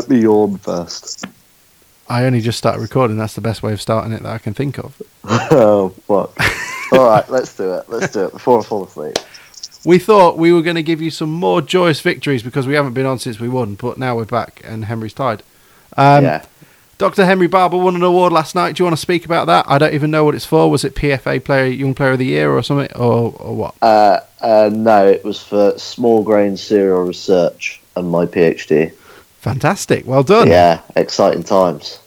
Let me yawn first. I only just started recording. That's the best way of starting it that I can think of. oh fuck! All right, let's do it. Let's do it before I fall asleep. We thought we were going to give you some more joyous victories because we haven't been on since we won, but now we're back and Henry's tied. Um, yeah. Dr. Henry Barber won an award last night. Do you want to speak about that? I don't even know what it's for. Was it PFA Player Young Player of the Year or something, or, or what? Uh, uh, no, it was for small grain cereal research and my PhD. Fantastic. Well done. Yeah, exciting times.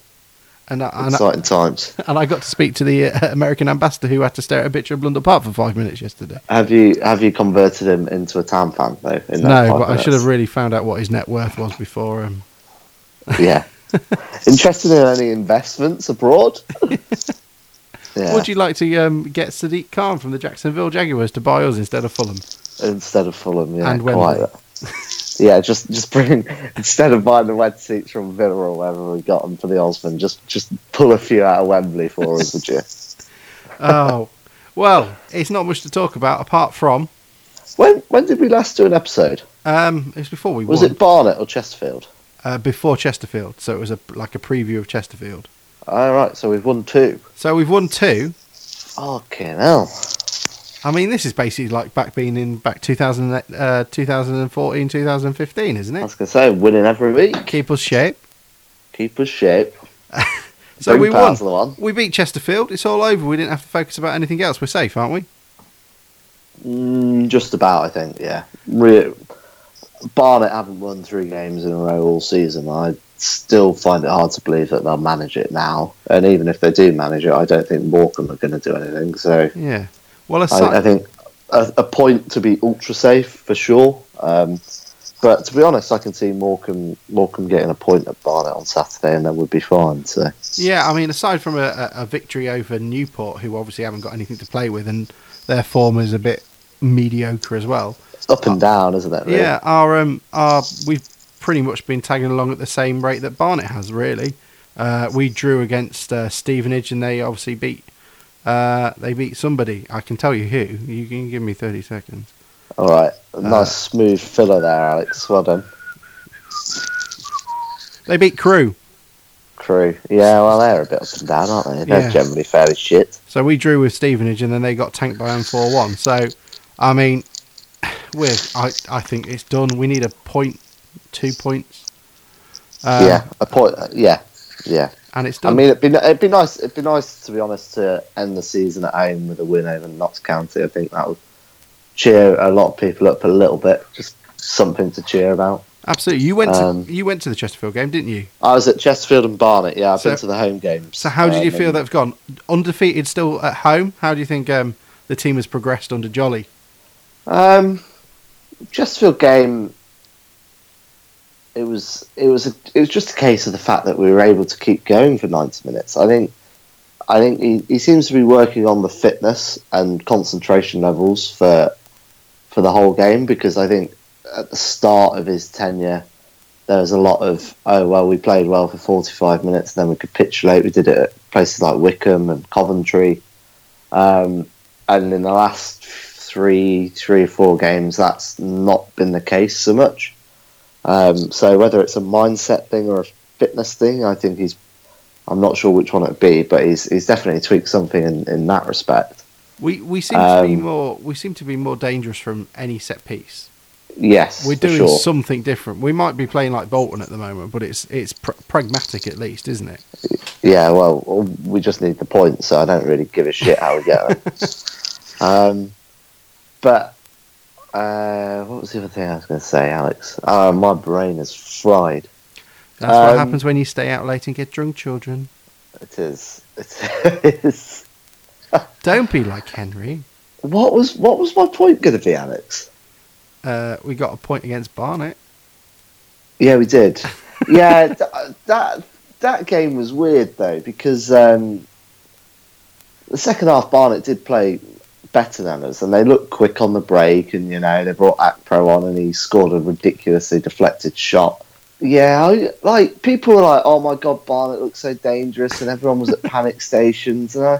And, I- and, I- Exciting times. and I got to speak to the uh, American ambassador who had to stare at a picture of Blundell Park for five minutes yesterday. Have you have you converted him into a town fan though? No, but I should have really found out what his net worth was before. Um, Yeah. Interested in any investments abroad? yeah. Would you like to um, get Sadiq Khan from the Jacksonville Jaguars to buy us instead of Fulham? instead of Fulham, yeah, And quite Wembley. that. Yeah, just just bring instead of buying the wet seats from Villa or wherever we got them for the Osmond, just just pull a few out of Wembley for us, would you? Oh, well, it's not much to talk about apart from When when did we last do an episode? um, it was before we Was won. it Barnet or Chesterfield? uh, before Chesterfield, so it was a like a preview of Chesterfield. All right, so we've won two. So we've won two. Fucking hell! I mean, this is basically like back being in back 2000, uh, 2014, 2015, isn't it? I was gonna say winning every week. Keep us shape. Keep us shape. So Bring we won. On. We beat Chesterfield. It's all over. We didn't have to focus about anything else. We're safe, aren't we? Mm, just about, I think. Yeah. Re- Barnet haven't won three games in a row all season. I still find it hard to believe that they'll manage it now. And even if they do manage it, I don't think Morecambe are going to do anything. So Yeah. Well, aside, I, I think a, a point to be ultra safe for sure. Um, but to be honest, I can see Morecambe Morecambe getting a point at Barnet on Saturday, and then we'd be fine. So Yeah, I mean, aside from a, a, a victory over Newport, who obviously haven't got anything to play with, and their form is a bit mediocre as well. it's up and down, isn't it? really? Yeah, our um, our we've pretty much been tagging along at the same rate that Barnet has. Really, uh, we drew against uh, Stevenage, and they obviously beat uh, they beat somebody. I can tell you who. You can give me thirty seconds. All right. Uh, Nice smooth filler there, Alex. Well done. They beat Crewe, Crewe. Yeah, well, they're a bit up and down, aren't they? They're Yeah. generally fairly shit. so we drew with Stevenage, and then they got tanked by them four one. So, I mean, we're I I think it's done. We need a point, two points. Um, yeah, a point. Yeah, yeah. And it's I mean, it'd be it'd be nice. It'd be nice to be honest to end the season at home with a win over Notts County. I think that would cheer a lot of people up a little bit. Just something to cheer about. Absolutely. You went Um, to you went to the Chesterfield game, didn't you? I was at Chesterfield and Barnet. Yeah, I've So- been to the home games. So how did you Um, feel that's gone? Undefeated still at home. How do you think um, the team has progressed under Jolley? Um, Chesterfield game. It was it was a, it was just a case of the fact that we were able to keep going for ninety minutes. I think I think he, he seems to be working on the fitness and concentration levels for for the whole game because I think at the start of his tenure there was a lot of oh well we played well for forty five minutes and then we capitulate. We did it at places like Wycombe and Coventry, um, and in the last three three or four games that's not been the case so much. Um, so whether it's a mindset thing or a fitness thing, I think he's. I'm not sure which one it'd be, but he's he's definitely tweaked something in, in that respect. We we seem to be Um, more we seem to be more dangerous from any set piece. Yes, We're doing sure. something different. We might be playing like Bolton at the moment, but it's it's pr- pragmatic at least, isn't it? Yeah, well, we just need the points, so I don't really give a shit how we get them. um, but uh, was the other thing I was going to say, Alex? Uh, my brain is fried. That's what Um, happens when you stay out late and get drunk, children. It is. It is. Don't be like Henry. What was what was my point going to be, Alex? Uh, we got a point against Barnet. Yeah, we did. yeah, th- that that game was weird though because um, the second half Barnet did play better than us, and they looked quick on the break, and you know they brought Akpro on, and he scored a ridiculously deflected shot. Yeah, I, like people were like, "Oh my god, Barnet looks so dangerous," and everyone was at panic stations, and I,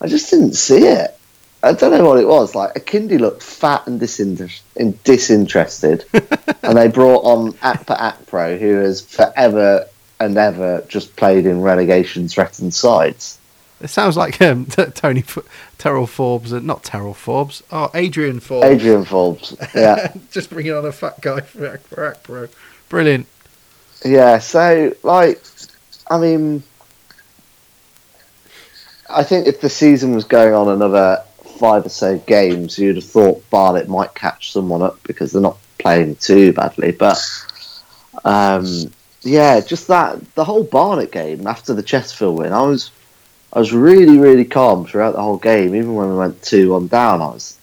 I just didn't see it. I don't know what it was. Like Akinde looked fat and disinter- in- disinterested, and they brought on Akpa Akpro, who has forever and ever just played in relegation threatened sides. It sounds like um, t- Tony F- Terrell Forbes, uh, not Terrell Forbes, oh Adrian Forbes. Adrian Forbes, yeah, just bringing on a fat guy for for Akpro. Brilliant. yeah. So like, I mean, I think if the season was going on another five or so games, you'd have thought Barnet might catch someone up because they're not playing too badly. But um, yeah, just that the whole Barnet game after the Chesterfield win, I was I was really really calm throughout the whole game. Even when we went two one down, I was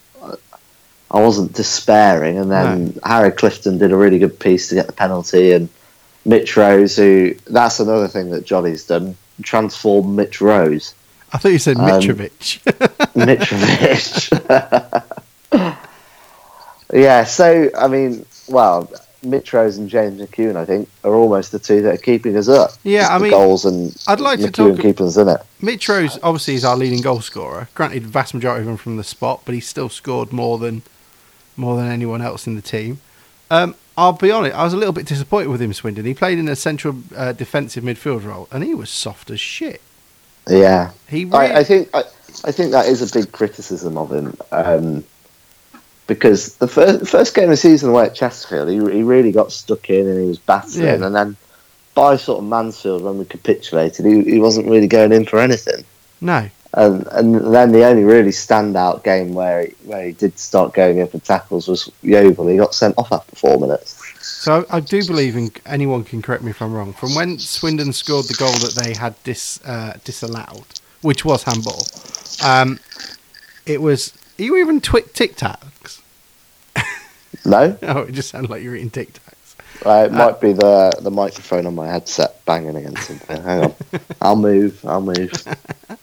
I wasn't despairing. And then Harry Clifton did a really good piece to get the penalty, and Mitch Rose, who that's another thing that Johnny's done, transformed Mitch Rose. I thought you said Um, Mitrovic. Mitrovic. yeah, so I mean, well, Mitch Rose and James McKeown, I think, are almost the two that are keeping us up. Yeah, Just I the mean, goals and I'd like to McKeown talk- keeping us in it. Mitch Rose obviously is our leading goal scorer. Granted, vast majority of them from the spot, but he's still scored more than more than anyone else in the team. Um, I'll be honest, I was a little bit disappointed with him, Swindon. He played in a central uh, defensive midfield role, and he was soft as shit. Yeah, He really, I, I think I, I think that is a big criticism of him. Um, because the first, first game of the season away at Chesterfield, he, he really got stuck in and he was battering. Yeah. And then by sort of Mansfield, when we capitulated, he, he wasn't really going in for anything. no, And and then the only really standout game where he, where he did start going in for tackles was Yeovil. He got sent off after four minutes. So I, do believe in anyone can correct me if I'm wrong. From when Swindon scored the goal that they had dis, uh, disallowed, which was handball, um, it was. Are you even twi- Tic Tacs? No, Oh, it just sounded like you were eating Tic Tacs. uh, it might be the the microphone on my headset banging against something. Hang on, I'll move. I'll move.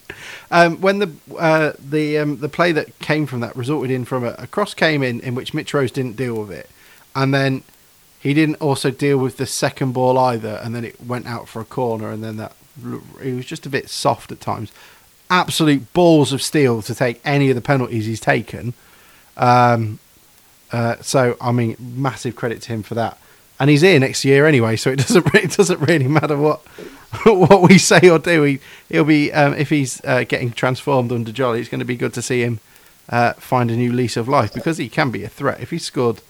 Um, when the uh, the um, the play that came from that resulted in from a, a cross came in in which Mitch Rose didn't deal with it, and then he didn't also deal with the second ball either, and then it went out for a corner, and then that it was just a bit soft at times. Absolute balls of steel to take any of the penalties he's taken. Um, uh, so I mean, massive credit to him for that. And he's here next year anyway, so it doesn't it doesn't really matter what what we say or do. He he'll be um, if he's uh, getting transformed under Jolley. It's going to be good to see him uh, find a new lease of life because he can be a threat. If he scored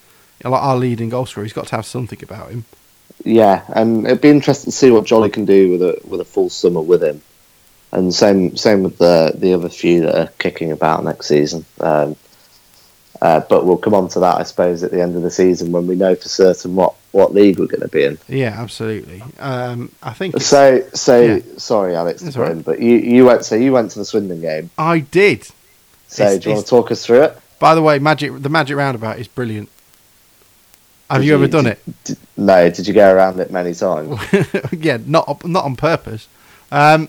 like our leading goal scorer, he's got to have something about him. Yeah, and it'd be interesting to see what Jolley can do with a with a full summer with him. And same same with the the other few that are kicking about next season. Um, uh, but we'll come on to that, I suppose, at the end of the season when we know for certain what, what league we're going to be in. Yeah, absolutely. Um, I think So, so Yeah. sorry, Alex, to That's put all in, but you, you went. So you went to the Swindon game. I did. So It's- do you want to talk us through it? By the way, magic the magic roundabout is brilliant. Have Did you ever you- done it? Did, no, did you go around it many times? yeah, not not on purpose. Um,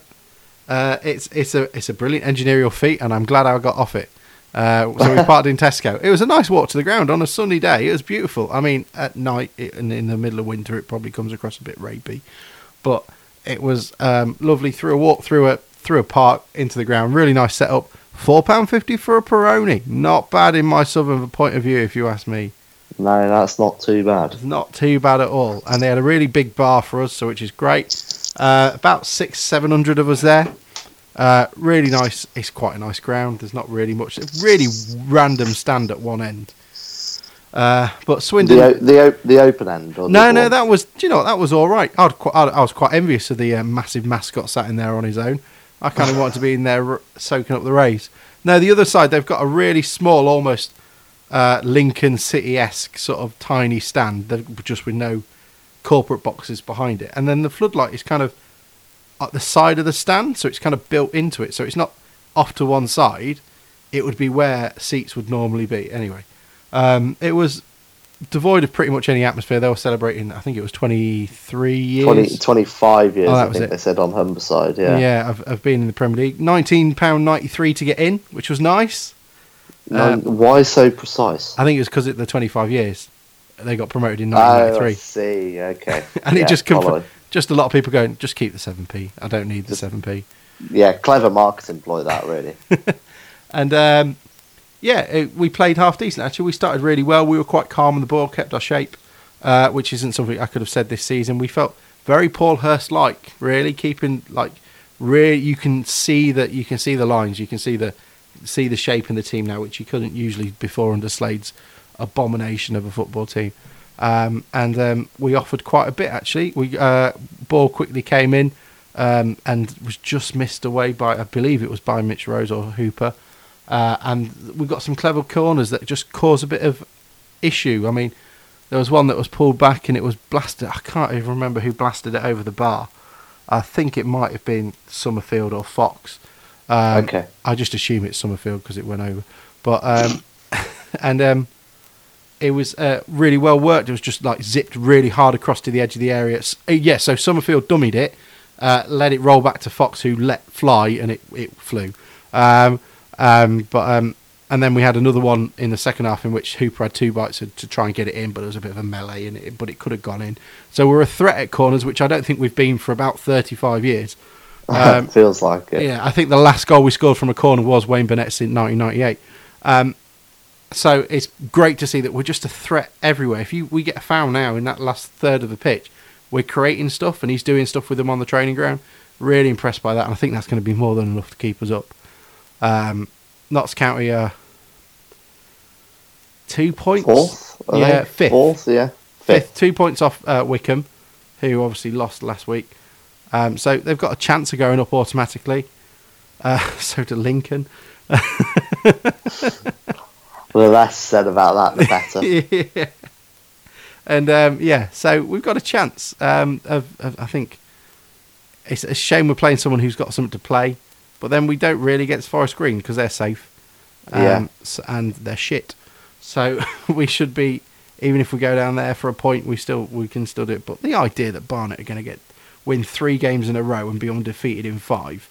uh, it's it's a it's a brilliant engineering feat, and I'm glad I got off it. Uh, so we parked in Tesco. It was a nice walk to the ground on a sunny day. It was beautiful. I mean, at night it, and in the middle of winter, it probably comes across a bit rapey, but it was um, lovely. Through a walk through a through a park into the ground. Really nice setup. Four pound fifty for a Peroni. Not bad in my southern point of view, if you ask me. no, that's not too bad. It's not too bad at all. And they had a really big bar for us, so which is great. Uh, about six, seven hundred of us there. Uh, really nice. It's quite a nice ground. There's not really much. Really random stand at one end. Uh, but Swindon. The the the open end. Or no, no, one- that was. Do you know what? that was all right. I'd quite, I'd, I was quite envious of the uh, massive mascot sat in there on his own. I kind of wanted to be in there r- soaking up the rays. Now the other side they've got a really small, almost uh, Lincoln City esque sort of tiny stand, just with no corporate boxes behind it, and then the floodlight is kind of at the side of the stand, so it's kind of built into it, so it's not off to one side. It would be where seats would normally be. Anyway, um, it was devoid of pretty much any atmosphere. They were celebrating, I think it was 23 years. 20, 25 years, Oh, that I was think it. they said on Humberside. Yeah. yeah, I've, I've been in the Premier League. £19.93 to get in, which was nice. No, Um, why so precise? I think it was because of the 25 years. They got promoted in Oh, I 1993. see. Okay. and Yeah, it just follow. Just a lot of people going, just keep the 7p. I don't need the 7p. Yeah, clever marketing ploy that really. And um, yeah, it, we played half decent. Actually, we started really well. We were quite calm on the ball, kept our shape, uh, which isn't something I could have said this season. We felt very Paul Hurst like, really keeping like really. You can see that you can see the lines. You can see the see the shape in the team now, which you couldn't usually before under Slade's abomination of a football team. Um, and um, we offered quite a bit actually. We uh, ball quickly came in um, and was just missed away by I believe it was by Mitch Rose or Hooper. Uh, and we got some clever corners that just caused a bit of issue. I mean, there was one that was pulled back and it was blasted. I can't even remember who blasted it over the bar. I think it might have been Summerfield or Fox. Um, Okay. I just assume it's Summerfield because it went over. But um, and um, it was uh, really well worked. It was just like zipped really hard across to the edge of the area. S- uh, yeah, so Summerfield dummied it, uh, let it roll back to Fox, who let fly, and it it flew. Um, um, but um, and then we had another one in the second half in which Hooper had two bites to, to try and get it in, but it was a bit of a melee, in it, but it could have gone in. So we're a threat at corners, which I don't think we've been for about thirty-five years. Um, Feels like it. yeah, I think the last goal we scored from a corner was Wayne Burnett's in 1998. Um, so it's great to see that we're just a threat everywhere. If you we get a foul now in that last third of the pitch, we're creating stuff, and he's doing stuff with them on the training ground. Really impressed by that, and I think that's going to be more than enough to keep us up. Um, Notts County are two points, Fourth? Yeah, fifth. Fourth, yeah. fifth, two points off uh, Wycombe, who obviously lost last week. Um, so they've got a chance of going up automatically. Uh, so do Lincoln. The less said about that, the better. yeah. And um, yeah, so we've got a chance. Um, of, of, I think it's a shame we're playing someone who's got something to play, but then we don't really get to Forest Green because they're safe. Um, Yeah. and they're shit. So we should be, even if we go down there for a point, we still we can still do it. But the idea that Barnet are going to get win three games in a row and be undefeated in five,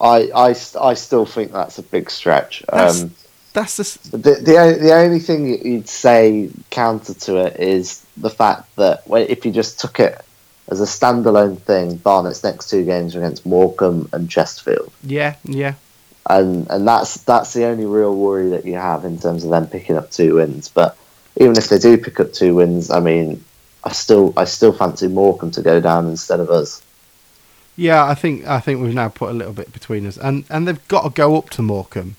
I, I, I still think that's a big stretch. That's- Um, that's the the, the, the only thing you'd say counter to it is the fact that if you just took it as a standalone thing, Barnet's next two games are against Morecambe and Chesterfield. yeah yeah and and that's that's the only real worry that you have in terms of them picking up two wins. But even if they do pick up two wins, I mean, I still I still fancy Morecambe to go down instead of us. Yeah, I think I think we've now put a little bit between us, and and they've got to go up to Morecambe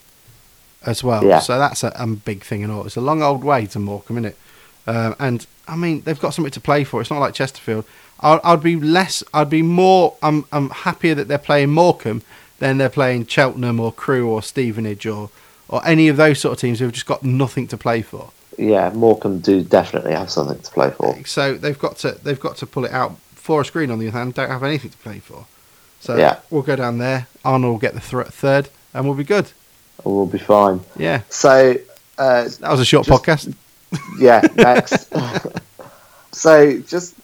as well. Yeah. So that's a, a big thing and all. It's a long old way to Morecambe, isn't it? Um, and I mean, they've got something to play for. It's not like Chesterfield. I'd, I'd be less. I'd be more. I'm I'm happier that they're playing Morecambe than they're playing Cheltenham or Crewe or Stevenage or or any of those sort of teams who've just got nothing to play for. Yeah, Morecambe do definitely have something to play for. So they've got to they've got to pull it out. Forest Green, on the other hand, don't have anything to play for. So Yeah. we'll go down there. Arnold will get the thr third, and we'll be good. We'll be fine. Yeah, So uh, that was a short Just- podcast. yeah, next. so just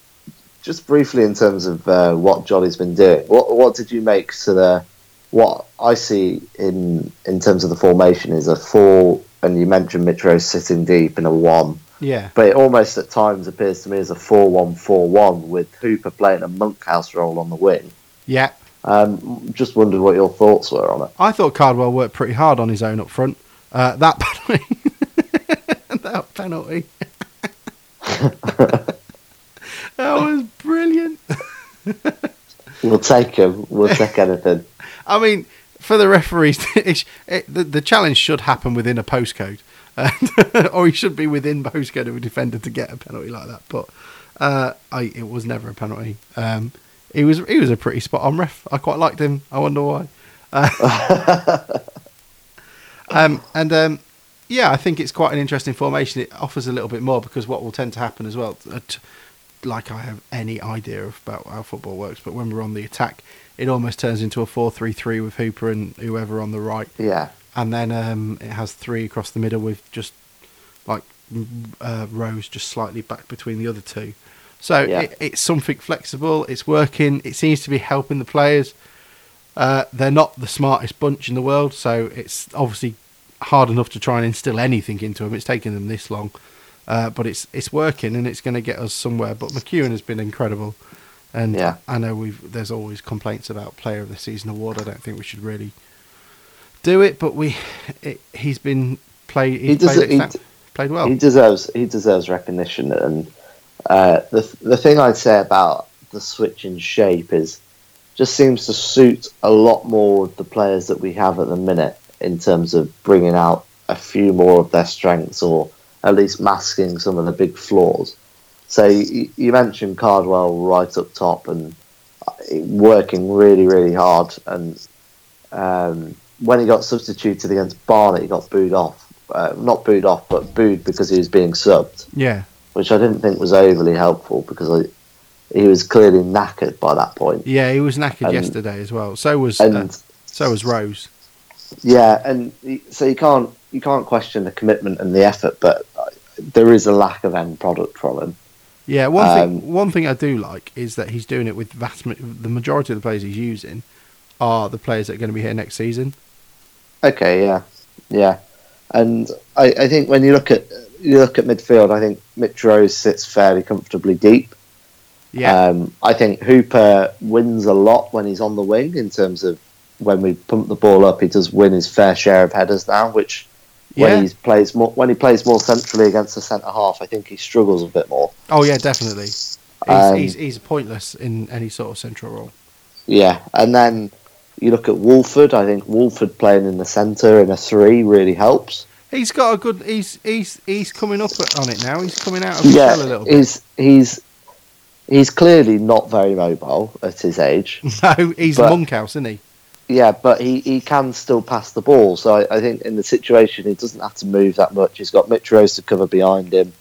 just briefly in terms of uh, what Jolley's been doing, what what did you make to the what I see in in terms of the formation is a four, and you mentioned Mitch Rose sitting deep in a one, Yeah, but it almost at times appears to me as a four-one-four-one with Hooper playing a monkhouse role on the wing. yeah. Um, just wondered what your thoughts were on it. I thought Cardwell worked pretty hard on his own up front. Uh, that penalty, that penalty, that was brilliant. We'll take him. We'll take anything. I mean, for the referees, it, it, the, the challenge should happen within a postcode, or he should be within postcode of a defender to get a penalty like that. But uh, I, it was never a penalty. Um, he was he was a pretty spot on ref. I quite liked him. I wonder why. Uh, um, and um, yeah, I think it's quite an interesting formation. It offers a little bit more because what will tend to happen as well. uh, t- like I have any idea of about how football works, but when we're on the attack, it almost turns into a four-three-three with Hooper and whoever on the right, Yeah, and then um, it has three across the middle with just like uh, rows just slightly back between the other two. So Yeah. it, it's something flexible. It's working. It seems to be helping the players. Uh, they're not the smartest bunch in the world, so it's obviously hard enough to try and instill anything into them. It's taken them this long, uh, but it's it's working and it's going to get us somewhere. But McKeown has been incredible, and Yeah. I know we've there's always complaints about Player of the Season award. I don't think we should really do it, but we it, he's been played. He's He played, it- he played well. He deserves he deserves recognition, and uh, the the thing I'd say about the switch in shape is just seems to suit a lot more the players that we have at the minute in terms of bringing out a few more of their strengths or at least masking some of the big flaws. So you, you mentioned Cardwell right up top and uh, working really really hard and um, when he got substituted against Barnet, he got booed off. Uh, not booed off, but booed because he was being subbed, yeah, which I didn't think was overly helpful because I, he was clearly knackered by that point. yeah, he was knackered And- yesterday as well. So was And uh, so was Rose. yeah, and he- so you can't you can't question the commitment and the effort, but uh, there is a lack of end product from him. Yeah, one thing Um, one thing I do like is that he's doing it with vast the majority of the players he's using are the players that are going to be here next season. Okay, yeah, yeah, and I, I think when you look at you look at midfield, I think Mitch Rose sits fairly comfortably deep. Yeah, Um, I think Hooper wins a lot when he's on the wing in terms of when we pump the ball up, he does win his fair share of headers now. Which yeah. when he plays more when he plays more centrally against the centre half, I think he struggles a bit more. Oh yeah, definitely. He's, Um, he's he's pointless in any sort of central role. Yeah, and then you look at Woolford. I think Woolford playing in the centre in a three really helps. He's got a good. He's he's he's coming up on it now. He's coming out of his Yeah, shell a little bit. he's he's he's clearly not very mobile at his age. No, he's But- monkhouse, isn't he? Yeah, but he, he can still pass the ball. So I, I think in the situation, he doesn't have to move that much. He's got Mitch Rose to cover behind him.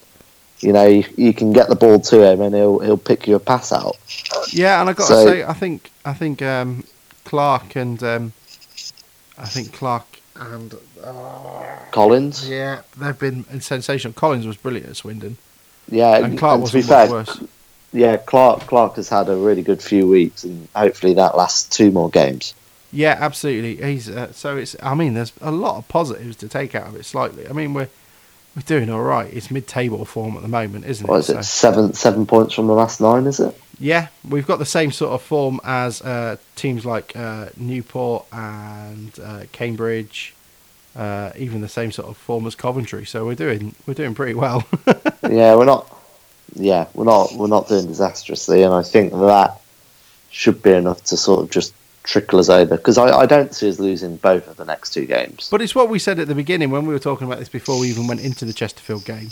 You know, you, you can get the ball to him, and he'll he'll pick you a pass out. Yeah, and I got to say, I think I think um, Clark and um, I think Clark and Collins, yeah, they've been sensational. Collins was brilliant at Swindon, yeah, and Clark much worse. yeah, Clark Clark has had a really good few weeks, and hopefully that lasts two more games. Yeah, absolutely. He's uh, so it's. I mean, there's a lot of positives to take out of it. Slightly. I mean, we're we're doing all right. It's mid-table form at the moment, isn't What it? is it? So- Seven seven points from the last nine, is it? Yeah, we've got the same sort of form as uh, teams like uh, Newport and uh, Cambridge, uh, even the same sort of form as Coventry. So we're doing we're doing pretty well. yeah, we're not. Yeah, we're not. We're not doing disastrously, and I think that should be enough to sort of just trickle us over because I, I don't see us losing both of the next two games. but it's what we said at the beginning when we were talking about this before we even went into the Chesterfield game.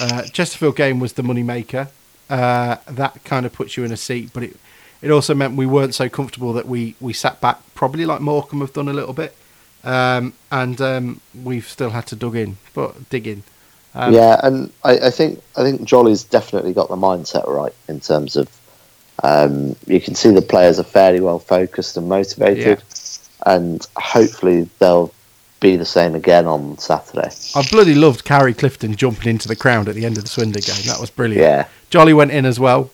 Uh, Chesterfield game was the money maker. Uh, that kind of puts you in a seat, but it it also meant we weren't so comfortable that we we sat back, probably like Morecambe have done a little bit, um, and um, we've still had to dug in, but dig in. Um, yeah, and I, I think I think Jolley's definitely got the mindset right in terms of um, you can see the players are fairly well focused and motivated, and hopefully they'll be the same again on Saturday. I bloody loved Harry Clifton jumping into the crowd at the end of the Swindon game. That was brilliant. Yeah, Jolley went in as well.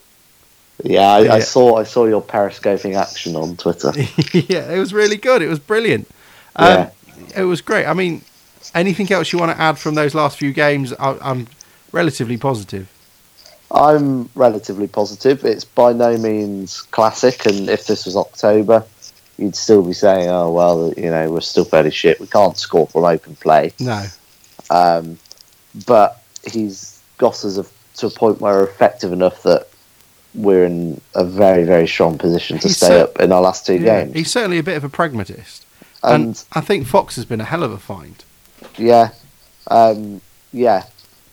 yeah, I, Yeah. I saw I saw your periscoping action on Twitter. yeah, it was really good. It was brilliant. Um, It was great. I mean, anything else you want to add from those last few games? I, I'm relatively positive. I'm relatively positive. It's by no means classic, and if this was October, you'd still be saying, "Oh well, you know, we're still fairly shit. We can't score from open play." No. Um, but he's got us a, to a point where we're effective enough that we're in a very, very strong position to He's stay cer- up in our last two Yeah, games. He's certainly a bit of a pragmatist. And, And I think Fox has been a hell of a find. yeah, um, yeah,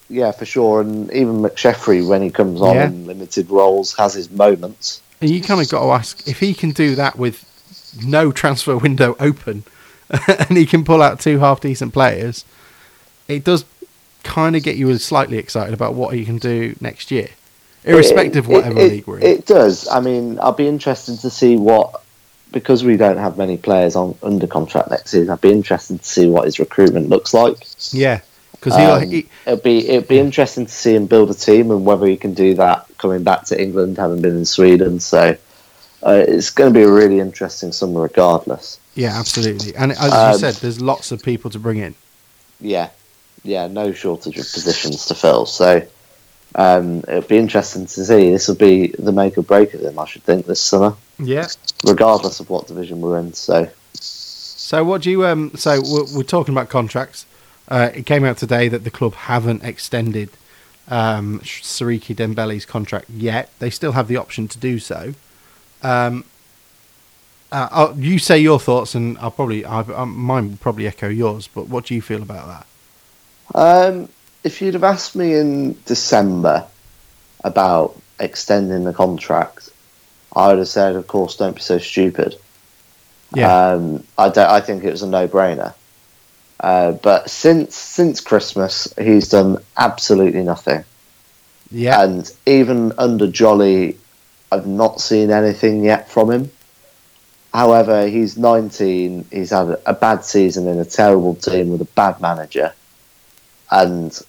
yeah, for sure. And even McSheffrey, when he comes on Yeah. in limited roles, has his moments. And you kind of got to ask if he can do that with no transfer window open and he can pull out two half decent players, it does kind of get you slightly excited about what he can do next year, irrespective of It- whatever it, league we're in. It does. I mean, I'll be interested to see what because we don't have many players on under contract next season. I'd be interested to see what his recruitment looks like. yeah, because Um, he, it'd be it'd be interesting to see him build a team and whether he can do that coming back to England, having been in Sweden. So uh, it's going to be a really interesting summer, regardless. yeah, absolutely. And as Um, you said, there's lots of people to bring in. Yeah, yeah, no shortage of positions to fill. So um, it'll be interesting to see. This will be the make or break of them, I should think, this summer, Yeah. regardless of what division we're in. So So what do you um? So we're, we're talking about contracts. Uh, it came out today that the club haven't extended um, Siriki Dembele's contract yet. They still have the option to do so. Um, uh, I'll, you say your thoughts, and I'll probably I, I, mine will probably echo yours. But what do you feel about that? Um, if you'd have asked me in December about extending the contract, I would have said, "Of course, don't be so stupid." Yeah. Um, I don't. I think it was a no-brainer. Uh, but since since Christmas, he's done absolutely nothing. Yeah. And even under Jolley, I've not seen anything yet from him. However, he's 19. He's had a bad season in a terrible team with a bad manager, and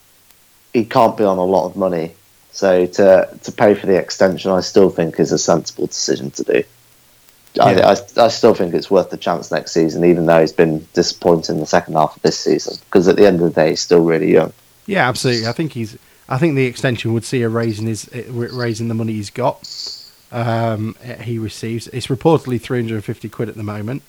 he can't be on a lot of money. So to to pay for the extension, I still think is a sensible decision to do. I, Yeah. I, I still think it's worth the chance next season, even though he's been disappointing in the second half of this season. Because at the end of the day, he's still really young. Yeah, absolutely. I think he's. I think the extension would see a raise in his eh, raising the money he's got. Um, he receives. It's reportedly three hundred and fifty quid at the moment.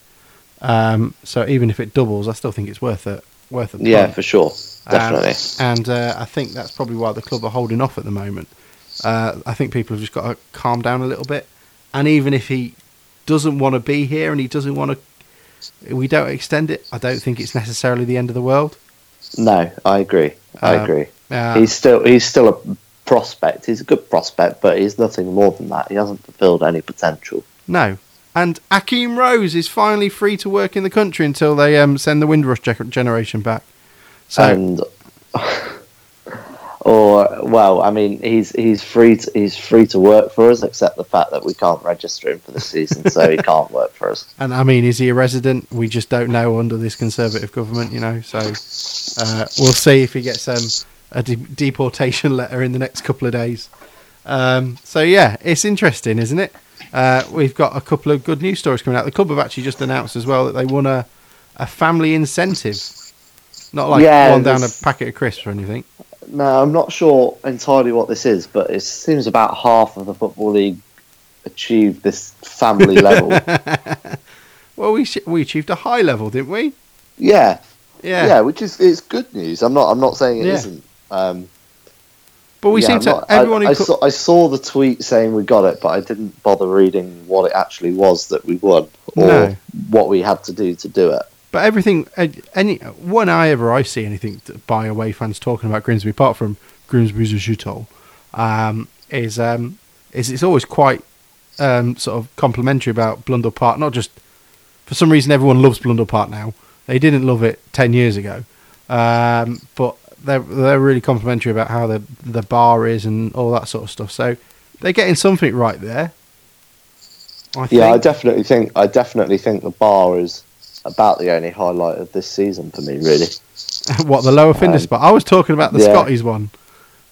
Um, so even if it doubles, I still think it's worth it. Worth it. Yeah, for sure, definitely. and uh, I think that's probably why the club are holding off at the moment. Uh, I think people have just got to calm down a little bit. And even if he doesn't want to be here and he doesn't want to, we don't extend it. I don't think it's necessarily the end of the world. No, I agree. I Um, agree. Uh, he's still he's still a prospect. He's a good prospect, but he's nothing more than that. He hasn't fulfilled any potential. No. And Akheem Rose is finally free to work in the country until they um, send the Windrush ge- generation back. So and or well, I mean, he's he's free to, he's free to work for us, except the fact that we can't register him for the season, so he can't work for us. And I mean, is he a resident? We just don't know under this Conservative government, you know. So uh, we'll see if he gets um, a de- deportation letter in the next couple of days. Um, so yeah, it's interesting, isn't it? Uh, we've got a couple of good news stories coming out. The club have actually just announced as well that they won a, a family incentive, not like Yeah, one down a packet of crisps or anything. No, I'm not sure entirely what this is, but it seems about half of the football league achieved this family level. Well, we sh- we achieved a high level, didn't we? Yeah, Yeah. yeah, which is it's good news. I'm not I'm not saying it Yeah. not Um, But we yeah, seem to not- everyone I, I, co- saw, I saw the tweet saying we got it, but I didn't bother reading what it actually was that we won or No. what we had to do to do it. But everything, uh, any when I ever I see anything by away fans talking about Grimsby, apart from Grimsby's a shithole, um, is um, is it's always quite um, sort of complimentary about Blundell Park. Not just for some reason everyone loves Blundell Park now. They didn't love it ten years ago, um, but they're they're really complimentary about how the the bar is and all that sort of stuff. So they're getting something right there. I think. Yeah, I definitely think I definitely think the bar is about the only highlight of this season for me. Really, what the lower Findus Um, spot? I was talking about the yeah. Scotties one.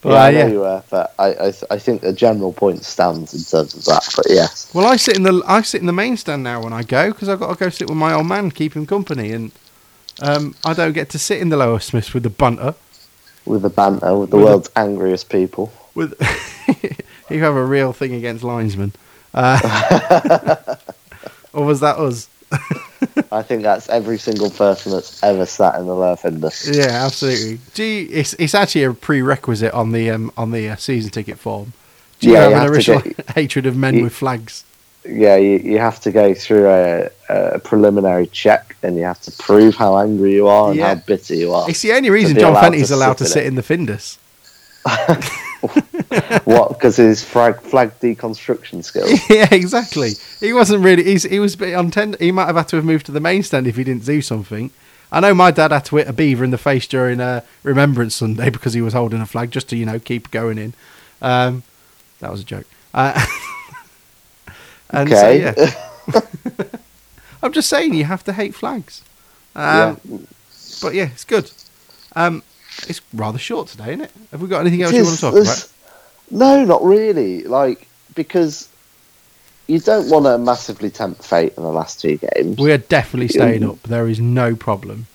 But yeah, uh, I know yeah. you were, but I I, th- I think the general point stands in terms of that. But yes, Well, I sit in the I sit in the main stand now when I go because I've got to go sit with my old man, keep him company, and um, I don't get to sit in the lower Smiths with the bunter. With the banter, with the With world's angriest people. With you have a real thing against linesmen, uh, or was that us? I think that's every single person that's ever sat in the lower Findus. Yeah, absolutely. Do you, it's it's actually a prerequisite on the um, on the uh, season ticket form. Do you Yeah, have you an have original get- hatred of men you- with flags? Yeah, you, you have to go through a, a preliminary check, and you have to prove how angry you are and Yeah. how bitter you are. It's the only reason John Fenty's allowed to sit in in the Findus. what? Because his flag, flag deconstruction skills. yeah, exactly. He wasn't really. He's, he was a bit on tender. He might have had to have moved to the main stand if he didn't do something. I know my dad had to hit a beaver in the face during uh, Remembrance Sunday because he was holding a flag just to you know keep going in. Um, that was a joke. Uh, and so, Okay. yeah, I'm just saying you have to hate flags. Um, yeah. But yeah, it's good. Um, it's rather short today, isn't it? Have we got anything else It you want to talk about? No, not really. Like because you don't want to massively tempt fate in the last two games. We are definitely staying up. There is no problem.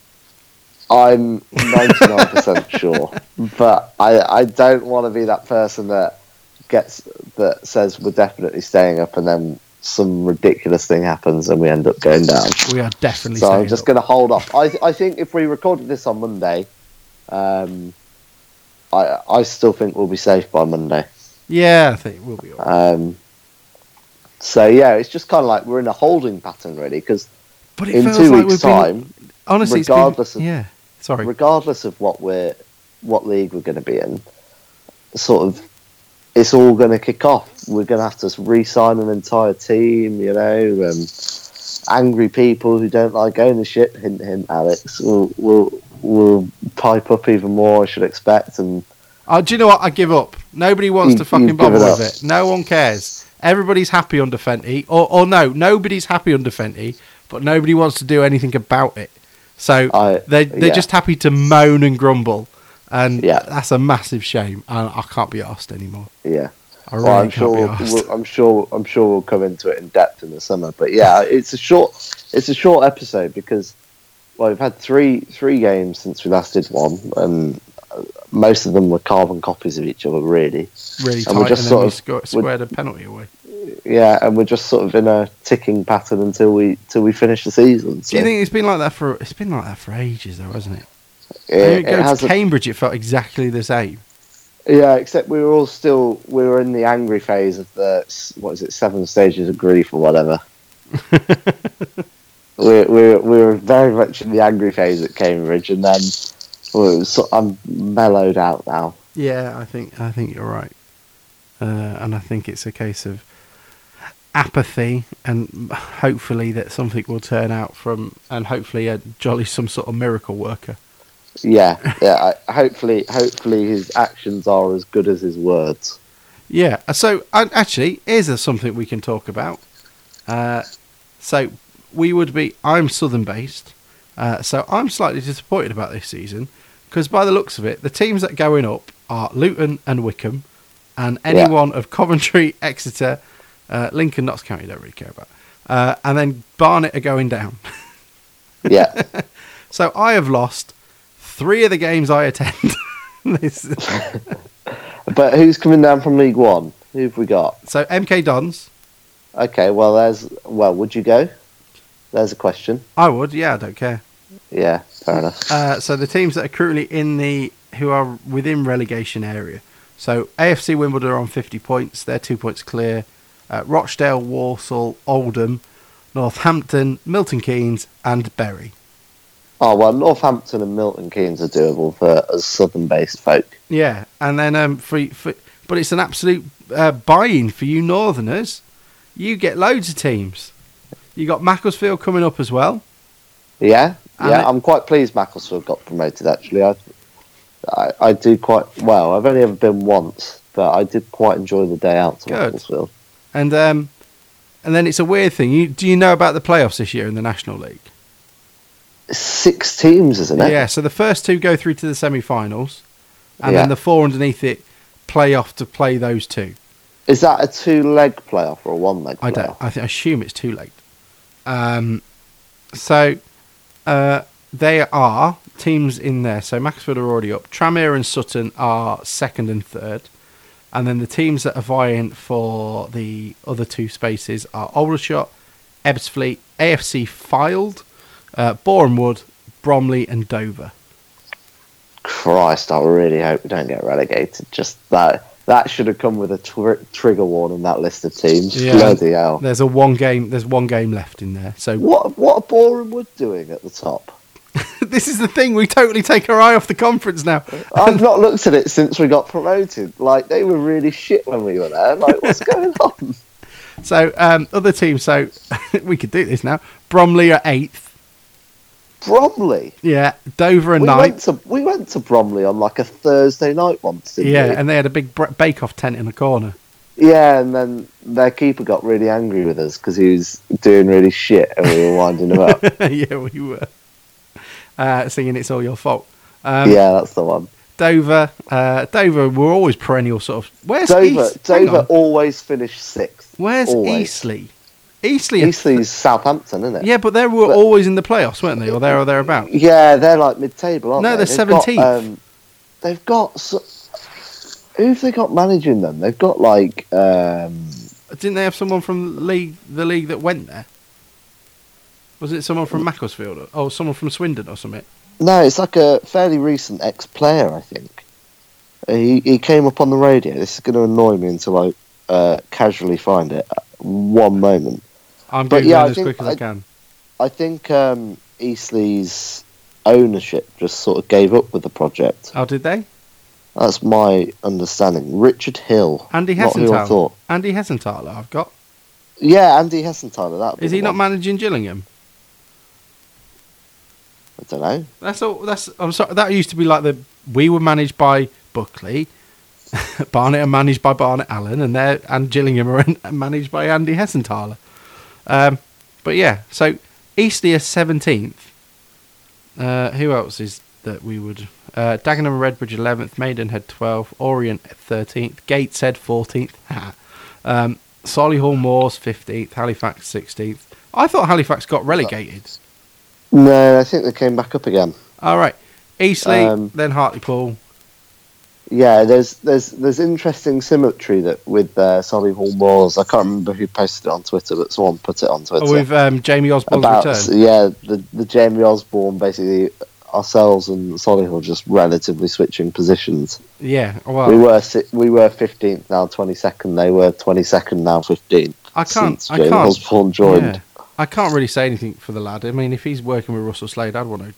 I'm 99% sure, but I I don't want to be that person that gets that says we're definitely staying up and then some ridiculous thing happens and we end up going down. We are definitely. So I'm just going to hold off. I I think if we recorded this on Monday, um, I I still think we'll be safe by Monday. Yeah, I think we'll be all right. Um, so yeah, it's just kind of like we're in a holding pattern really because But in two like weeks' we've been. time, honestly, it's been- regardless of- yeah. Sorry. regardless of what we're what league we're going to be in, sort of, it's all going to kick off. We're going to have to re-sign an entire team. You know, um, angry people who don't like ownership. Hint, hint. Alex will will will pipe up even more. I should expect. And Oh, do you know what? I give up. Nobody wants You- to fucking bother it with it. No one cares. Everybody's happy under Fenty, or or no, nobody's happy under Fenty, but nobody wants to do anything about it. So I they they're yeah. just happy to moan and grumble, and Yeah. that's a massive shame. And I can't be asked anymore. yeah. I really Well, I'm sure. We'll, I'm sure. I'm sure we'll come into it in depth in the summer. But yeah, it's a short. It's a short episode because well, we've had three three games since we last did one, and most of them were carbon copies of each other, really. really and we're just and sort of- sco- squared a penalty away. Yeah, and we're just sort of in a ticking pattern until we till we finish the season. Do you think it's been like that for? It's been like that for ages, though, hasn't it? It, When you it go to hasn't- Cambridge, it felt exactly the same. Yeah, except we were all still we were in the angry phase of the what is it seven stages of grief or whatever. we we we were very much in the angry phase at Cambridge, and then well, so, I'm mellowed out now. Yeah, I think I think you're right, uh, and I think it's a case of apathy, and hopefully that something will turn out from, and hopefully a jolly some sort of miracle worker. Yeah, yeah. I, hopefully, hopefully his actions are as good as his words. Yeah. So actually, is there something we can talk about. Uh, so we would be. I'm Southern based, uh, so I'm slightly disappointed about this season because by the looks of it, the teams that are going up are Luton and Wycombe, and anyone of Coventry, Exeter, uh, Lincoln, Notts County. Don't really care about, uh, and then Barnet are going down. Yeah, So I have lost three of the games I attend. this, but who's coming down from League One? Who have we got? so MK Dons, Okay, well, there's well, would you go? There's a question. I would. Yeah, I don't care. Yeah, fair enough. Uh, so the teams that are currently in the who are within relegation area. So AFC Wimbledon are on 50 points. They're two points clear. Uh, Rochdale, Walsall, Oldham, Northampton, Milton Keynes, and Bury. Oh well, Northampton and Milton Keynes are doable for us southern-based folk. Yeah, and then um, for, for but it's an absolute uh, buy-in for you Northerners. You get loads of teams. You got Macclesfield coming up as well. Yeah, And yeah. it- I'm quite pleased Macclesfield got promoted. Actually, I, I, I do quite well. I've only ever been once, but I did quite enjoy the day out to Good. Macclesfield. And um, and then it's a weird thing. You, do you know about the playoffs this year in the National League? Six teams, isn't it? Yeah, so the first two go through to the semi-finals, and Yeah. then the four underneath it play off to play those two. Is that a two-leg playoff or a one-leg? I playoff? don't. I, th- I assume it's too late. Um, so uh, they are teams in there. So Macclesfield are already up. Tranmere and Sutton are second and third, and then the teams that are vying for the other two spaces are Aldershot, Ebbsfleet, AFC Fylde, uh, Bournemouth, Bromley, and Dover. Christ, I really hope we don't get relegated. Just that. That should have come with a tw- trigger warning. That list of teams. Yeah. Bloody hell. There's a one game. There's one game left in there. So What what are Bournemouth doing at the top? this is the thing. We totally take our eye off the conference now. I've not looked at it since we got promoted. Like they were really shit when we were there. Like what's going on? So um, other teams. So we could do this now. Bromley are eighth. Bromley. Yeah, Dover and We went to we went to Bromley on like a Thursday night once. Yeah, we? and they had a big bake-off tent in the corner. yeah, and then their keeper got really angry with us because he was doing really shit, and we were winding him up. yeah, we were uh, singing "It's All Your Fault." Um, yeah, that's the one. Dover, uh, Dover were always perennial sort of. Where's Dover, East? Dover always finished sixth. Where's always. Eastleigh? Eastleigh. Eastleigh's Southampton, isn't it? Yeah, but they were But- always in the playoffs, weren't they, or there or thereabout? Yeah, they're like mid-table, aren't No, they? they're They've 17th. um, they've got so, who've they got managing them? They've got like um, Didn't they have someone from the league the league that went there? Was it someone from Macclesfield or oh, someone from Swindon or something? No, it's like a fairly recent ex-player, I think. Uh, He he came up on the radio. This is going to annoy me until I uh, casually find it. One moment. I'm But yeah, as think quick as I, I- can. I think um, Eastleigh's ownership just sort of gave up with the project. Oh, did they? That's my understanding. Richard Hill. Andy Not who I Hessenthaler. thought. Andy Hessenthaler, I've got. Yeah, Andy Hessenthaler. That Is he not managing Gillingham? I don't know. That's all. That's. I'm sorry. That used to be like the. We were managed by Buckley, Barnet are managed by Martin Allen, and they and Gillingham are managed by Andy Hessenthaler. Um, but yeah, so Eastleigh seventeenth. Uh, who else is that we would? Uh, Dagenham and Redbridge eleventh, Maidenhead twelfth, Orient thirteenth, Gateshead fourteenth, um, Solihull Moors fifteenth, Halifax sixteenth. I thought Halifax got relegated. No, I think they came back up again. All right, Eastleigh, Um, then Hartlepool. Yeah, there's there's there's interesting symmetry that with uh, Solihull Moors. I can't remember who posted it on Twitter, but someone put it on Twitter Oh, with um, Jamie Osborne's about return. yeah the the Jamie Osborne basically ourselves and Solihull just relatively switching positions. Yeah, well, we were we were fifteenth now twenty second. They were twenty second now fifteenth. I can't. I can't. Osborne joined. yeah. I can't really say anything for the lad. I mean, if he's working with Russell Slade, I'd want to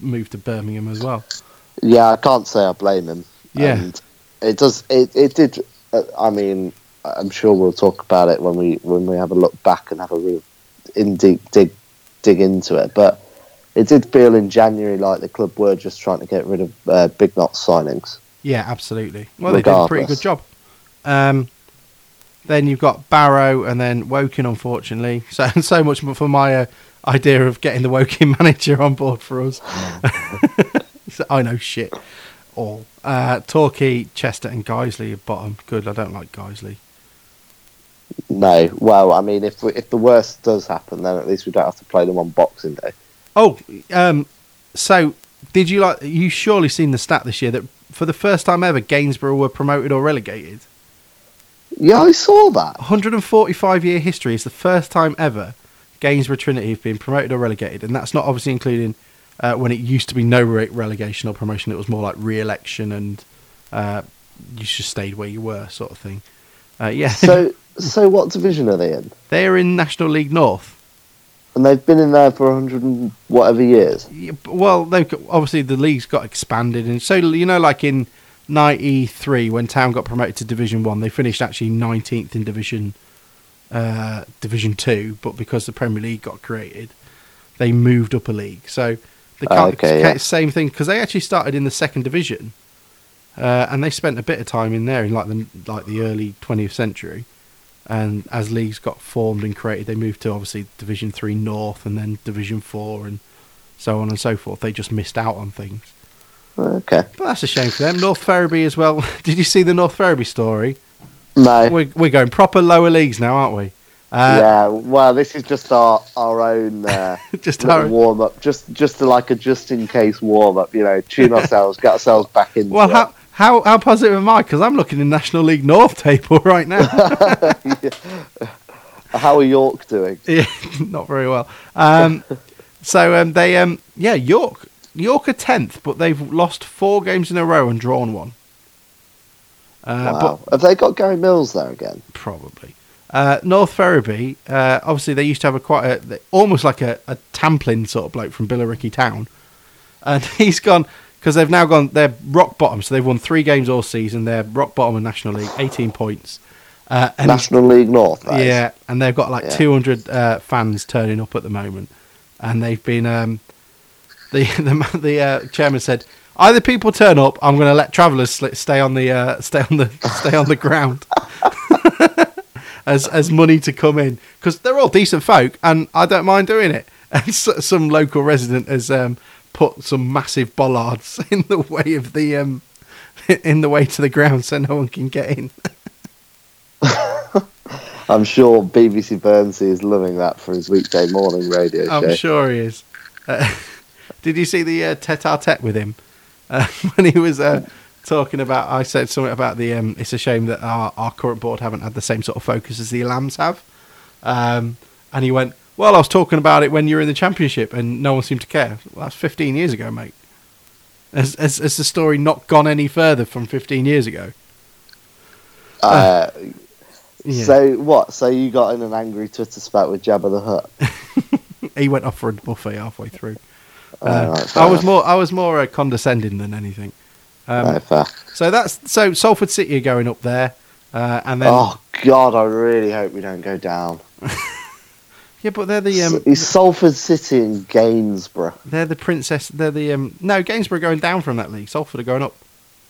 move to Birmingham as well. Yeah, I can't say I blame him. Yeah. And it does. It it did. Uh, I mean, I'm sure we'll talk about it when we when we have a look back and have a real in deep dig dig into it. But it did feel in January like the club were just trying to get rid of uh, big knot signings. Yeah, absolutely. Well, they did a pretty good job. Um, then you've got Barrow and then Woking, unfortunately. So so much for my uh, idea of getting the Woking manager on board for us. So I know shit. All uh, Torquay, Chester, and Guiseley at bottom. Good. I don't like Guiseley. No, well, I mean, if we, if the worst does happen, then at least we don't have to play them on Boxing Day. Oh, um, so did you like? You surely seen the stat this year that for the first time ever, Gainsborough were promoted or relegated. Yeah, I saw that. 145 year history is the first time ever Gainsborough Trinity have been promoted or relegated, and that's not obviously including uh, when it used to be no re- relegation or promotion. It was more like re-election and uh, you just stayed where you were, sort of thing. Uh, yeah, So, so what division are they in? they're in National League North. And they've been in there for a hundred and whatever years. Yeah, well, they obviously the league's got expanded, and so you know, like in '93 when Town got promoted to Division One, they finished actually 19th in Division uh, Division Two, but because the Premier League got created, they moved up a league. So they Oh, okay, yeah. same thing because they actually started in the second division, uh, and they spent a bit of time in there in like the like the early 20th century. And as leagues got formed and created, they moved to obviously Division Three North and then Division Four and so on and so forth. They just missed out on things. Okay. But that's a shame for them. North Ferriby as well. Did you see the North Ferriby story? No. We're, we're going proper lower leagues now, aren't we? Uh, yeah. Well, this is just our our own uh, Just our, warm up, just just to like a just in case warm up. You know, tune ourselves, get ourselves back in. well, how, how how positive am I? Because I'm looking in National League North table right now. How are York doing? yeah, not very well. Um, so um, they um, yeah York York are tenth, but they've lost four games in a row and drawn one. Uh, wow. Have they got Gary Mills there again? probably. Uh, North Ferriby, uh, obviously they used to have a quite a almost like a, a Tamplin sort of bloke from Billericay Town, and he's gone because they've now gone they're rock bottom, so they've won three games all season. They're rock bottom in National League, eighteen points. Uh, and National League North. yeah, and they've got like Yeah. 200 uh, fans turning up at the moment, and they've been um, the the the uh, chairman said either people turn up, I'm going to let travellers stay on the uh, stay on the stay on the ground as as money to come in because they're all decent folk, and I don't mind doing it. And s some local resident has um, put some massive bollards in the way of the um, in the way to the ground, so no one can get in. I'm sure BBC Bernsey is loving that for his weekday morning radio I'm sure he is. Uh, did you see the uh, tete-a-tete with him uh, when he was uh, talking about. I said something about the. Um, it's a shame that our, our current board haven't had the same sort of focus as the Lambs have. Um, and he went, "Well, I was talking about it when you were in the championship, and no one seemed to care. Well, that's 15 years ago, mate. Has, has, has the story not gone any further from 15 years ago? Uh, Yeah. So what? So you got in an angry Twitter spat with Jabba the Hutt? he went off for a buffet halfway through. Oh, Uh, fair I was more I was more uh, condescending than anything. Um. So that's so Salford City are going up there, uh, and then oh God, I really hope we don't go down. yeah, but they're the um, it's Salford City and Gainsborough. they're the princess. They're the um, no Gainsborough are going down from that league. Salford are going up.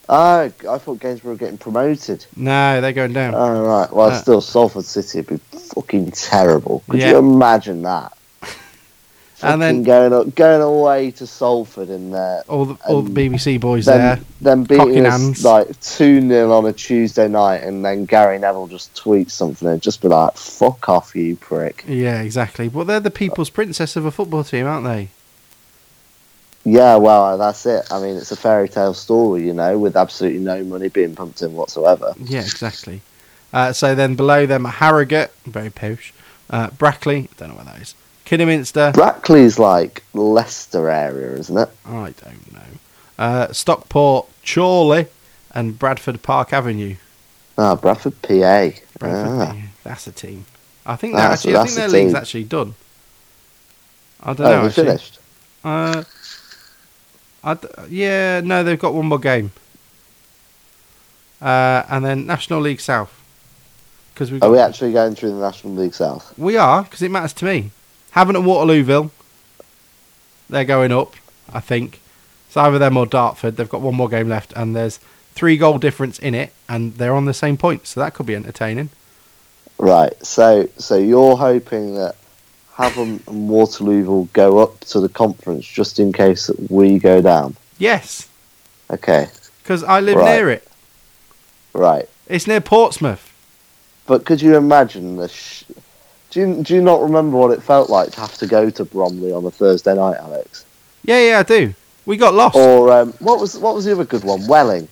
Oh, I thought Gainsborough were getting promoted. No, they're going down. Oh right, well, Uh, still Salford City would be fucking terrible. Could Yeah. you imagine that? And then- going up, going away to Salford in there. all the all the BBC boys there. then then beating us hands. like two 0 on a Tuesday night, and then Gary Neville just tweets something and just be like, "Fuck off, you prick." Yeah, exactly. But they're the people's princess of a football team, aren't they? Yeah, well, that's it. I mean, it's a fairy tale story, you know, with absolutely no money being pumped in whatsoever. Yeah, exactly. Uh, so then below them are Harrogate, very posh. Uh, Brackley, don't know where that is. Kidderminster, Brackley's like Leicester area, isn't it? I don't know. Uh, Stockport, Chorley, and Bradford Park Avenue. Ah, Bradford, PA. Bradford, Ah. yeah, that's a team. I think they're That's- actually. I think their league's team. actually done. I don't Oh, know. actually. finished. Uh, I d- yeah, no, they've got one more game. Uh, and then National League South. Because we've Are we actually going through the National League South? we are because it matters to me. Havant and Waterlooville, they're going up. I think it's either them or Dartford. They've got one more game left, and there's three goal difference in it, and they're on the same point, so that could be entertaining. Right. So, so you're hoping that Havant and Waterlooville go up to the conference just in case that we go down. Yes, Okay. because I live Right. near it. Right. It's near Portsmouth. But could you imagine the? Sh- do you do you not remember what it felt like to have to go to Bromley on a Thursday night, Alex? Yeah, yeah, I do. We got lost. Or um, what was what was the other good one? Welling.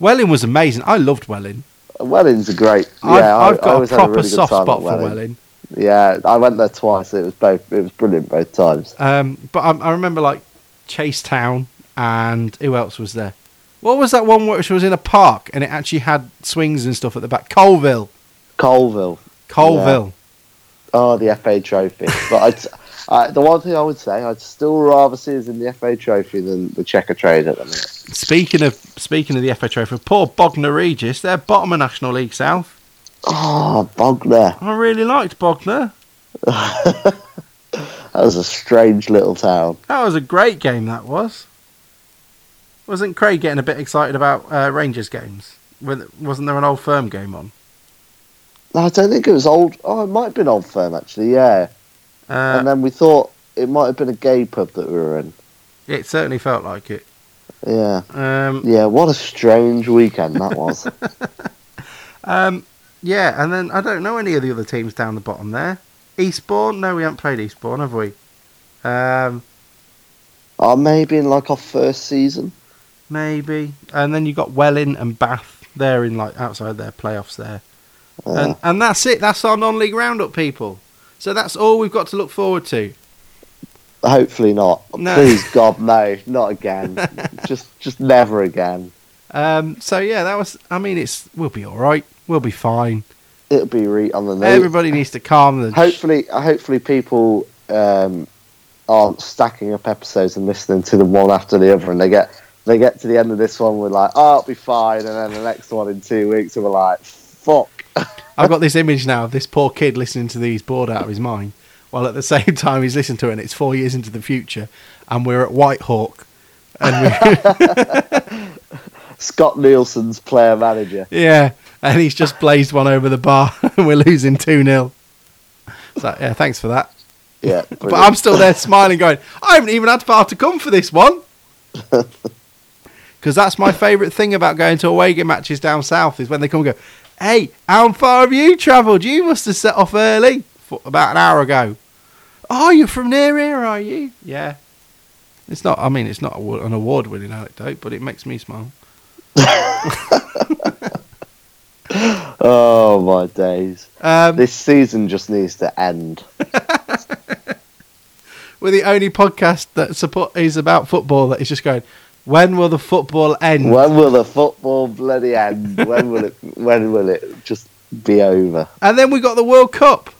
Welling was amazing. I loved Welling. Welling's a great. Yeah, I've, I, I've I got always a had proper really good soft spot at for Welling. Yeah, I went there twice. It was both. It was brilliant both times. Um, but I, I remember like Chase Town and who else was there? What was that one which was in a park and it actually had swings and stuff at the back? Colville. Colville. Colville. Oh, the FA Trophy. but the one thing I would say, I'd still rather see us in the FA Trophy than the Checkatrade at the minute. Speaking of speaking of the FA Trophy, poor Bognor Regis, they're bottom of National League South. Oh, Bognor. I really liked Bognor. that was a strange little town. That was a great game. That was. Wasn't Craig getting a bit excited about uh, Rangers games? Wasn't there an old firm game on? I don't think it was old. Oh, it might have been Old Firm actually. Yeah. Uh, and then we thought it might have been a gay pub that we were in. it certainly felt like it. Yeah. Um, Yeah. What a strange weekend that was. Um, yeah, and then I don't know any of the other teams down the bottom there. Eastbourne? No, we haven't played Eastbourne, have we? Um, oh, maybe in like our first season. maybe. And then you got Welling and Bath. They're in like outside their playoffs there. Yeah. And and that's it. That's our non-league roundup, people. So that's all we've got to look forward to. Hopefully not. No. Please God, no, not again. just, just never again. Um, so yeah, that was. I mean, it's we'll be all right. We'll be fine. It'll be re on the note. Everybody needs to calm the. hopefully, hopefully people um, aren't stacking up episodes and listening to them one after the other, and they get they get to the end of this one, we're like, oh, it'll be fine, and then the next one in two weeks, and we're like, fuck. I've got this image now of this poor kid listening to these bored out of his mind, while at the same time he's listening to it. and It's four years into the future, and we're at Whitehawk, and we, Scott Nielsen's player manager. yeah, and he's just blazed one over the bar, and we're losing two 0 So yeah, thanks for that. Yeah, But I'm still there smiling, going, I haven't even had far to come for this one. Because that's my favourite thing about going to away game matches down south is when they come and go, Hey, how far have you travelled? You must have set off early for about an hour ago. Oh, you're from near here, are you? Yeah. It's not. I mean, it's not an award-winning anecdote, but it makes me smile. Oh my days! Um, This season just needs to end. we're the only podcast that support is about football that is just going. When will the football end? When will the football bloody end? When will it? When will it just be over? And then we got the World Cup.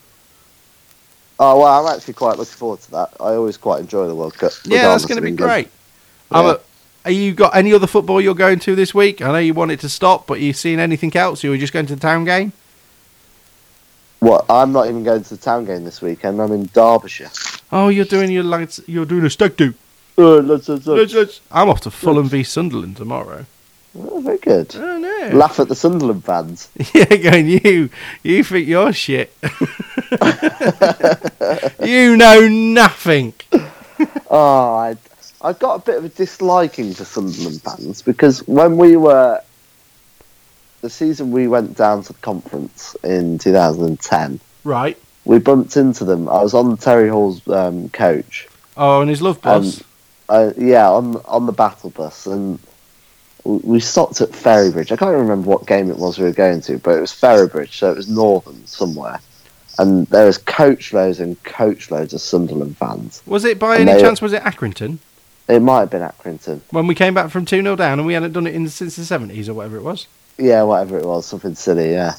Oh well, I'm actually quite looking forward to that. I always quite enjoy the World Cup. Yeah, that's going to be great. Yeah. are you got any other football you're going to this week? I know you want it to stop, but you seen anything else? You were just going to the town game. What? I'm not even going to the town game this weekend. I'm in Derbyshire. Oh, you're doing your lads. You're doing a stag do. Let's, let's, let's. I'm off to Fulham v Sunderland tomorrow. Oh, very good. Oh no! Laugh at the Sunderland fans. yeah, going you. You think you're shit. you know nothing. Oh, I, I got a bit of a disliking for Sunderland fans because when we were the season we went down to the conference in 2010, Right. we bumped into them. I was on Terry Hall's um, coach. Oh, and his love bus. Uh, yeah, on on the battle bus, and we stopped at Ferrybridge. I can't remember what game it was we were going to, but it was Ferrybridge, so it was Northern somewhere. And there was coach loads and coach loads of Sunderland fans. was it by and any they- chance? Was it Accrington It might have been Accrington. when we came back from two 0 down and we hadn't done it in since the seventies or whatever it was? Yeah, whatever it was, something silly, yeah.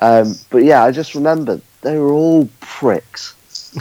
Um, but yeah, I just remembered they were all pricks.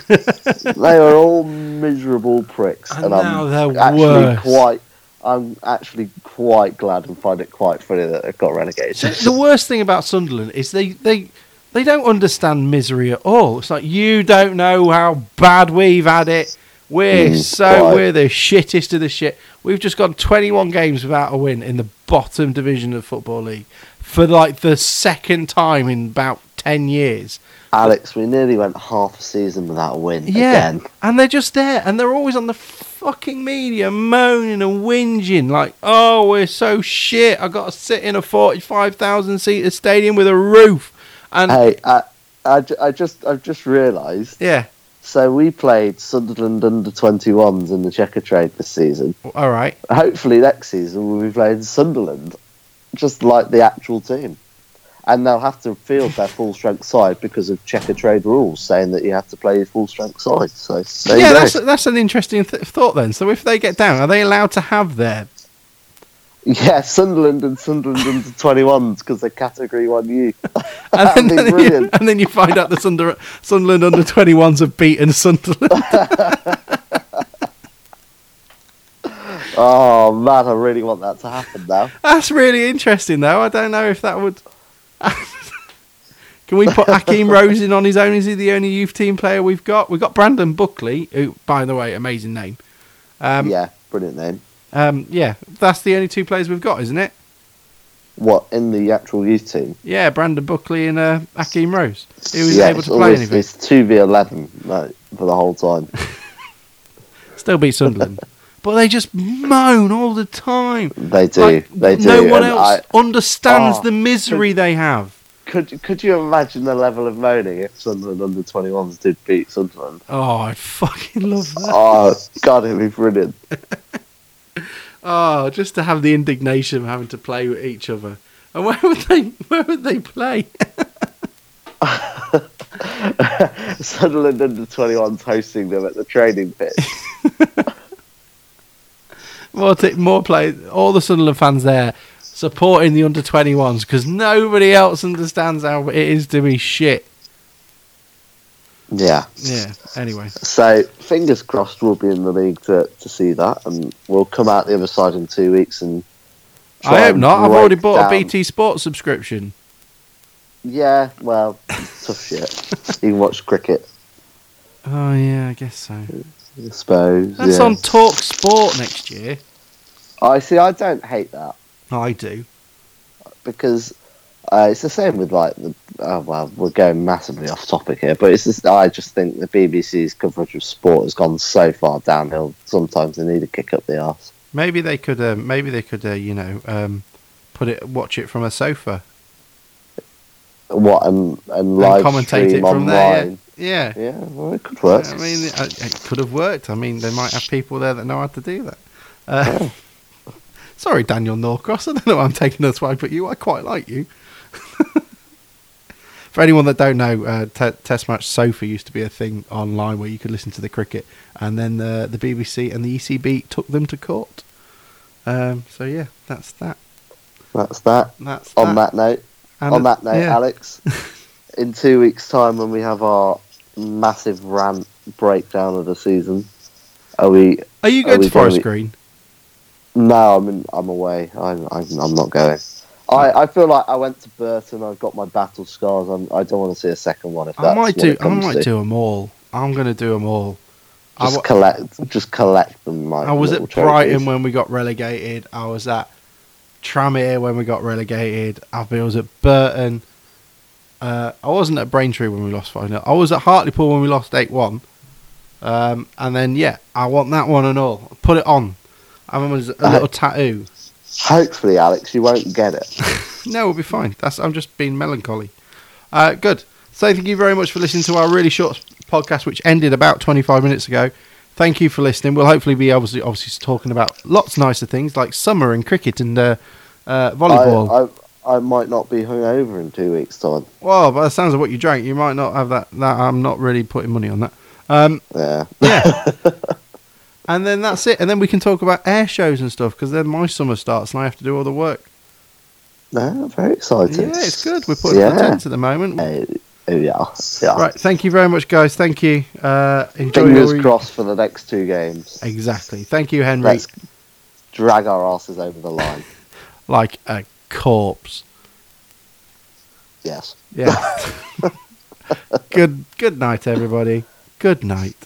They are all miserable pricks, And and, I'm actually worse. quite. I'm actually quite glad and find it quite funny that they've got relegated. the worst thing about Sunderland is they, they they don't understand misery at all. It's like you don't know how bad we've had it. We're Mm, so we're the shittest of the shit. We've just gone 21 games without a win in the bottom division of football league for like the second time in about 10 years. Alex, we nearly went half a season without a win Yeah, again. and they're just there, and they're always on the fucking media moaning and whinging like, "Oh, we're so shit. I got to sit in a forty-five thousand seater stadium with a roof." And Hey, I, I, I just I've just realised. yeah, So we played Sunderland under 21s in the Checkatrade this season. all right. Hopefully next season we'll be playing Sunderland, just like the actual team. And they'll have to field their full strength side because of Checkatrade rules saying that you have to play your full strength side. So yeah, you that's that's an interesting th- thought then. So if they get down, are they allowed to have their? Yeah, Sunderland and Sunderland under 21s because they're Category 1U. And That'd then, be brilliant. and then you find out the Sunder, Sunderland under twenty ones have beaten Sunderland. Oh man, I really want that to happen now. That's really interesting, though. I don't know if that would. Can we put Akheem Rose in on his own? Is he the only youth team player we've got? We've got Brandon Buckley, who, by the way, amazing name. Um, yeah, brilliant name. um, yeah, that's the only two players we've got, isn't it? What in the actual youth team? Yeah, Brandon Buckley and uh, Akheem Rose. He was yeah, able to play always- anything. It's two v eleven like, for the whole time. Still beat Sunderland. but they just moan all the time. They do. Like, they do. No one and else I- understands Oh, the misery they have. could could you imagine the level of moaning if Sunderland under twenty ones did beat Sunderland? Oh, I fucking love that. Oh God, it'd be brilliant. Oh, just to have the indignation of having to play with each other. And where would they? Where would they play? Sunderland under twenty ones hosting them at the training pitch. more, t- more play. All the Sunderland fans there supporting the under twenty ones because nobody else understands how it is to be shit. Yeah. Yeah. Anyway, So fingers crossed we'll be in the league to, to see that, and we'll come out the other side in two weeks and. I hope not. I've already bought down- a BT Sports subscription. Yeah, well, tough shit. You can watch cricket, Oh yeah, I guess so. I suppose. That's yeah. on Talk Sport next year. I see. I don't hate that I do. because uh, it's the same with like the. Oh, well, we're going massively off topic here, but it's just I just think the BBC's coverage of sport has gone so far downhill. Sometimes they need a kick up the arse. Maybe they could. Uh, maybe they could. Uh, you know, um, put it, watch it from a sofa What and and and live commentate it from there. online. Yeah. Yeah, well, it could work. I mean, it, it could have worked. I mean, they might have people there that know how to do that. Uh, Sorry, Daniel Norcross. I don't know why I'm taking a swipe but you. I quite like you. For anyone that don't know, uh, te- Test Match Sofa used to be a thing online where you could listen to the cricket, and then the the BBC and the ECB took them to court. Um, so yeah, that's that. That's that. That's On that note, And, on that note, yeah. Alex, in two weeks' time when we have our massive rant breakdown of the season, are we? Are you going we to Forest Green? No, I'm in, I'm away. I'm, I'm I'm not going. I, I feel like I went to Burton. I've got my battle scars. I'm, I don't want to see a second one. If that's I might do. I might to. do them all. I'm going to do them all. Just collect, just collect them. Like I was at Brighton trophies. when we got relegated. I was at Tranmere when we got relegated. I was at Burton. Uh, I wasn't at Braintree when we lost 5 0. I was at Hartlepool when we lost 8 1. Um, and then, yeah, I want that one and all. Put it on. I remember a Uh, little tattoo. Hopefully, Alex, you won't get it. No, we'll be fine. That's I'm just being melancholy. Uh, good. So thank you very much for listening to our really short podcast, which ended about 25 minutes ago. Thank you for listening. We'll hopefully be obviously obviously talking about lots nicer things like summer and cricket and uh, uh, volleyball. I, I I might not be hungover in two weeks' time. well, by the sounds of what you drank, you might not have that. That I'm not really putting money on that. Um, Yeah. yeah. and then that's it. And then we can talk about air shows and stuff because then my summer starts and I have to do all the work. No, very excited. Yeah, it's good. We're putting Yeah. tents at the moment. Oh, oh, yeah. Yeah. Right. Thank you very much, guys. Thank you. Uh, enjoy Fingers your crossed for the next two games. Exactly. Thank you, Henry. Let's drag our asses over the line. Like a corpse. Yes. Yeah. good. Good night, everybody. Good night.